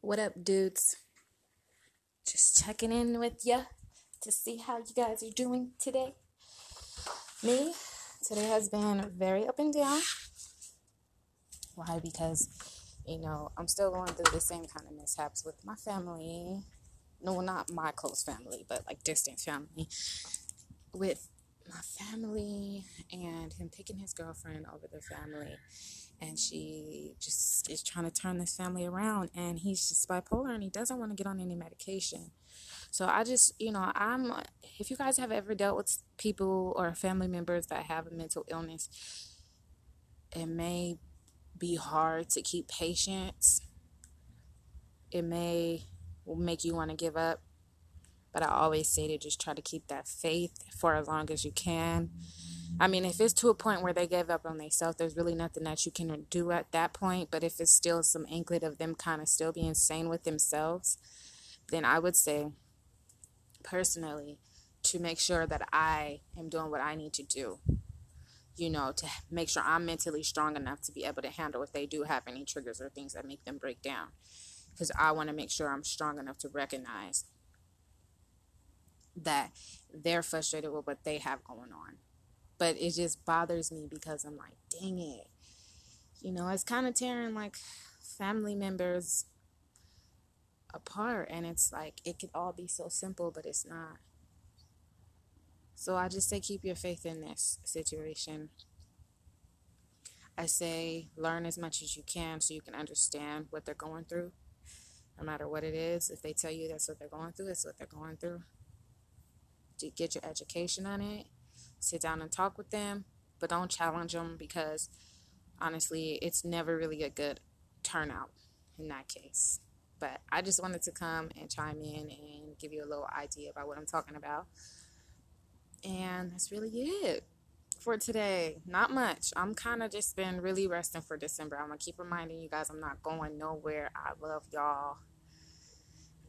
What up, dudes? Just checking in with ya to see how you guys are doing today. Me, today has been very up and down. Why? Because, you know, I'm still going through the same kind of mishaps with my family. No, not my close family, but like distant family. With my family and him picking his girlfriend over the family and she just is trying to turn this family around and he's just bipolar and he doesn't want to get on any medication. So i just you know i'm if you guys have ever dealt with people or family members that have a mental illness it may be hard to keep patience. It may make you want to give up but i always say to just try to keep that faith for as long as you can I mean, if it's to a point where they gave up on themselves, there's really nothing that you can do at that point. But if it's still some inkling of them kind of still being sane with themselves, then I would say, personally, to make sure that I am doing what I need to do, you know, to make sure I'm mentally strong enough to be able to handle if they do have any triggers or things that make them break down. Because I want to make sure I'm strong enough to recognize that they're frustrated with what they have going on but it just bothers me because I'm like, dang it. You know, it's kind of tearing like family members apart. And it's like, it could all be so simple, but it's not. So I just say, keep your faith in this situation. I say, learn as much as you can so you can understand what they're going through. No matter what it is, if they tell you that's what they're going through, it's what they're going through. To get your education on it sit down and talk with them, but don't challenge them because honestly, it's never really a good turnout in that case. But I just wanted to come and chime in and give you a little idea about what I'm talking about. And that's really it for today. Not much. I'm kind of just been really resting for December. I'm going to keep reminding you guys I'm not going nowhere. I love y'all.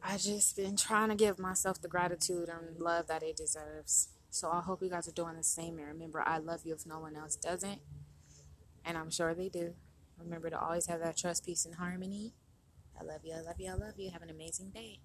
I just been trying to give myself the gratitude and love that it deserves. So I hope you guys are doing the same. And remember, I love you if no one else doesn't. And I'm sure they do. Remember to always have that trust, peace, and harmony. I love you. I love you. I love you. Have an amazing day.